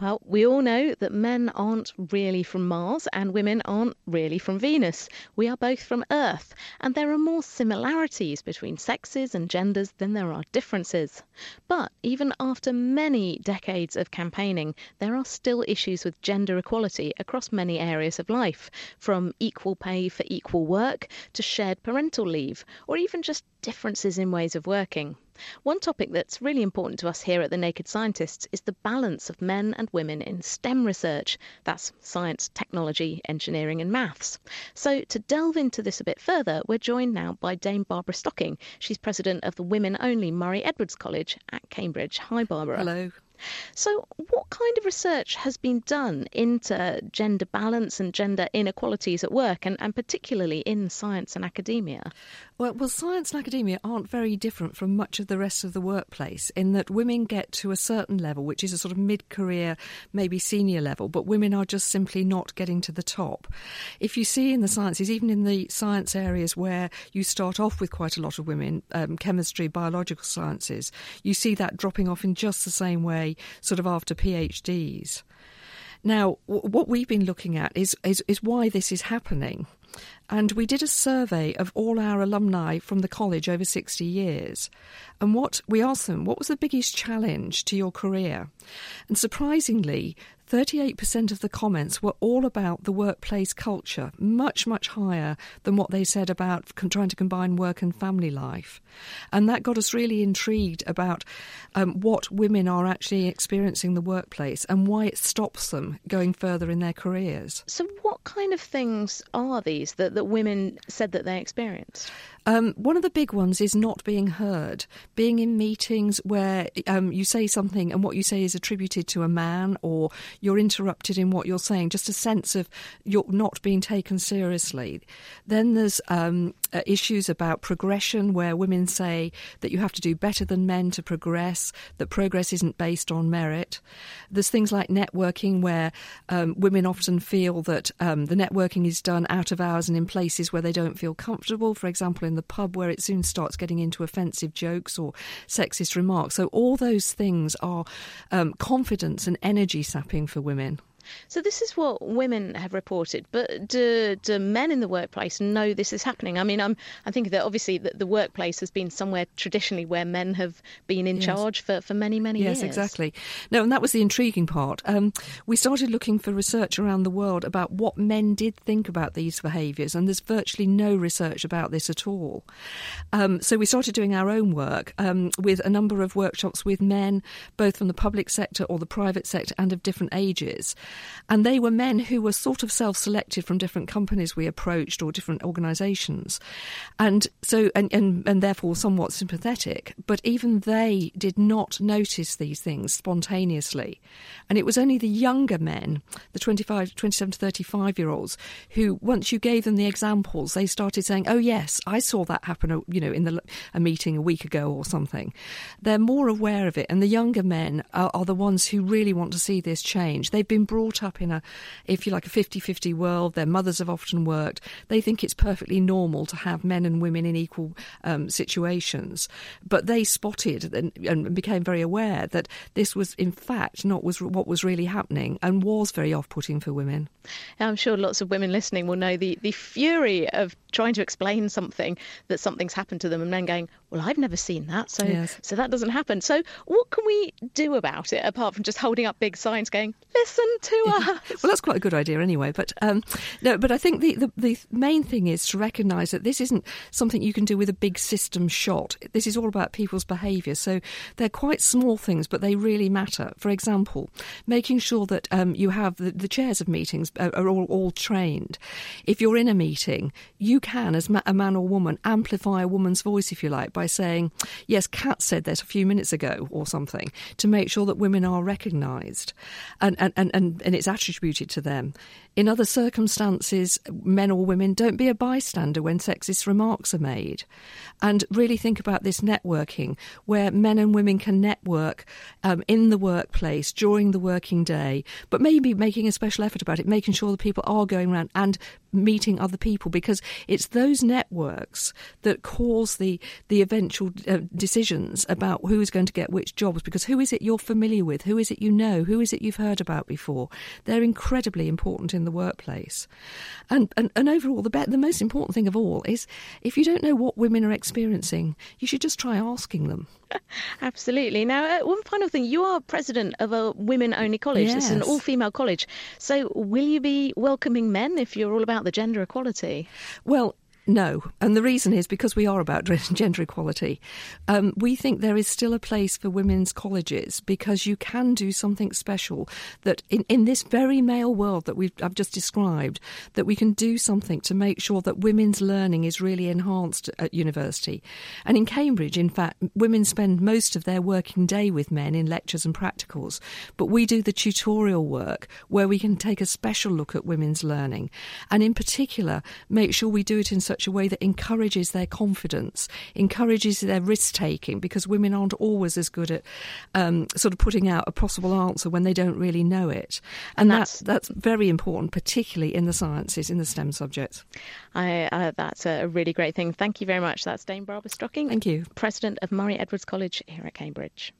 Well, we all know that men aren't really from Mars and women aren't really from Venus. We are both from Earth, and there are more similarities between sexes and genders than there are differences. But even after many decades of campaigning, there are still issues with gender equality across many areas of life, from equal pay for equal work to shared parental leave, or even just differences in ways of working. One topic that's really important to us here at The Naked Scientists is the balance of men and women in STEM research. That's science, technology, engineering, and maths. So, to delve into this a bit further, we're joined now by Dame Barbara Stocking. She's president of the women only Murray Edwards College at Cambridge. Hi, Barbara. Hello. So, what kind of research has been done into gender balance and gender inequalities at work, and, and particularly in science and academia? Well, well, science and academia aren't very different from much of the rest of the workplace in that women get to a certain level, which is a sort of mid career, maybe senior level, but women are just simply not getting to the top. If you see in the sciences, even in the science areas where you start off with quite a lot of women, um, chemistry, biological sciences, you see that dropping off in just the same way, sort of after PhDs. Now, w- what we've been looking at is, is, is why this is happening. And we did a survey of all our alumni from the college over 60 years. And what we asked them, what was the biggest challenge to your career? And surprisingly, 38% of the comments were all about the workplace culture, much, much higher than what they said about trying to combine work and family life. And that got us really intrigued about um, what women are actually experiencing in the workplace and why it stops them going further in their careers. So, what kind of things are these that, that women said that they experienced? Um, one of the big ones is not being heard, being in meetings where um, you say something and what you say is attributed to a man, or you're interrupted in what you're saying, just a sense of you're not being taken seriously. Then there's um, uh, issues about progression, where women say that you have to do better than men to progress, that progress isn't based on merit. There's things like networking, where um, women often feel that um, the networking is done out of hours and in places where they don't feel comfortable, for example, in the pub where it soon starts getting into offensive jokes or sexist remarks. So, all those things are um, confidence and energy sapping for women. So this is what women have reported, but do, do men in the workplace know this is happening? I mean, I'm I'm thinking that obviously the, the workplace has been somewhere traditionally where men have been in Yes. charge for, for many many Yes, years. Yes, exactly. No, and that was the intriguing part. Um, we started looking for research around the world about what men did think about these behaviours, and there's virtually no research about this at all. Um, so we started doing our own work um, with a number of workshops with men, both from the public sector or the private sector, and of different ages. And they were men who were sort of self selected from different companies we approached or different organisations. And so, and, and, and therefore somewhat sympathetic. But even they did not notice these things spontaneously. And it was only the younger men, the 25, 27 to 35 year olds, who once you gave them the examples, they started saying, oh, yes, I saw that happen, uh, you know, in the, a meeting a week ago or something. They're more aware of it. And the younger men are, are the ones who really want to see this change. They've been brought up in a, if you like, a 50 50 world. Their mothers have often worked. They think it's perfectly normal to have men and women in equal um, situations. But they spotted and, and became very aware that this was, in fact, not was what was really happening and was very off putting for women. I'm sure lots of women listening will know the, the fury of trying to explain something that something's happened to them and then going, well, I've never seen that, so Yes. so that doesn't happen. So what can we do about it apart from just holding up big signs going, listen to. well, that's quite a good idea anyway. But um, no, but I think the, the, the main thing is to recognise that this isn't something you can do with a big system shot. This is all about people's behaviour. So they're quite small things, but they really matter. For example, making sure that um, you have the, the, chairs of meetings are, are all, all trained. If you're in a meeting, you can, as ma- a man or woman, amplify a woman's voice, if you like, by saying, "Yes, Kat said that a few minutes ago," or something, to make sure that women are recognised, and and, and, and and it's attributed to them. In other circumstances, men or women, don't be a bystander when sexist remarks are made. And really think about this networking, where men and women can network um, in the workplace during the working day, but maybe making a special effort about it, making sure that people are going around and meeting other people because it's those networks that cause the the eventual uh, decisions about who is going to get which jobs because who is it you're familiar with who is it you know who is it you've heard about before they're incredibly important in the workplace and and, and overall the be- the most important thing of all is if you don't know what women are experiencing you should just try asking them Absolutely. Now, uh, one final thing. You are president of a women only college. Yes. This is an all female college. So, will you be welcoming men if you're all about the gender equality? Well, no, and the reason is because we are about gender equality. Um, we think there is still a place for women's colleges because you can do something special that in, in this very male world that we've I've just described, that we can do something to make sure that women's learning is really enhanced at university. And in Cambridge, in fact, women spend most of their working day with men in lectures and practicals, but we do the tutorial work where we can take a special look at women's learning, and in particular make sure we do it in such such a way that encourages their confidence, encourages their risk taking, because women aren't always as good at um, sort of putting out a possible answer when they don't really know it. And, And that's, that's very important, particularly in the sciences, in the STEM subjects. I, uh, that's a really great thing. Thank you very much. That's Dame Barbara Stocking. Thank you. President of Murray Edwards College here at Cambridge.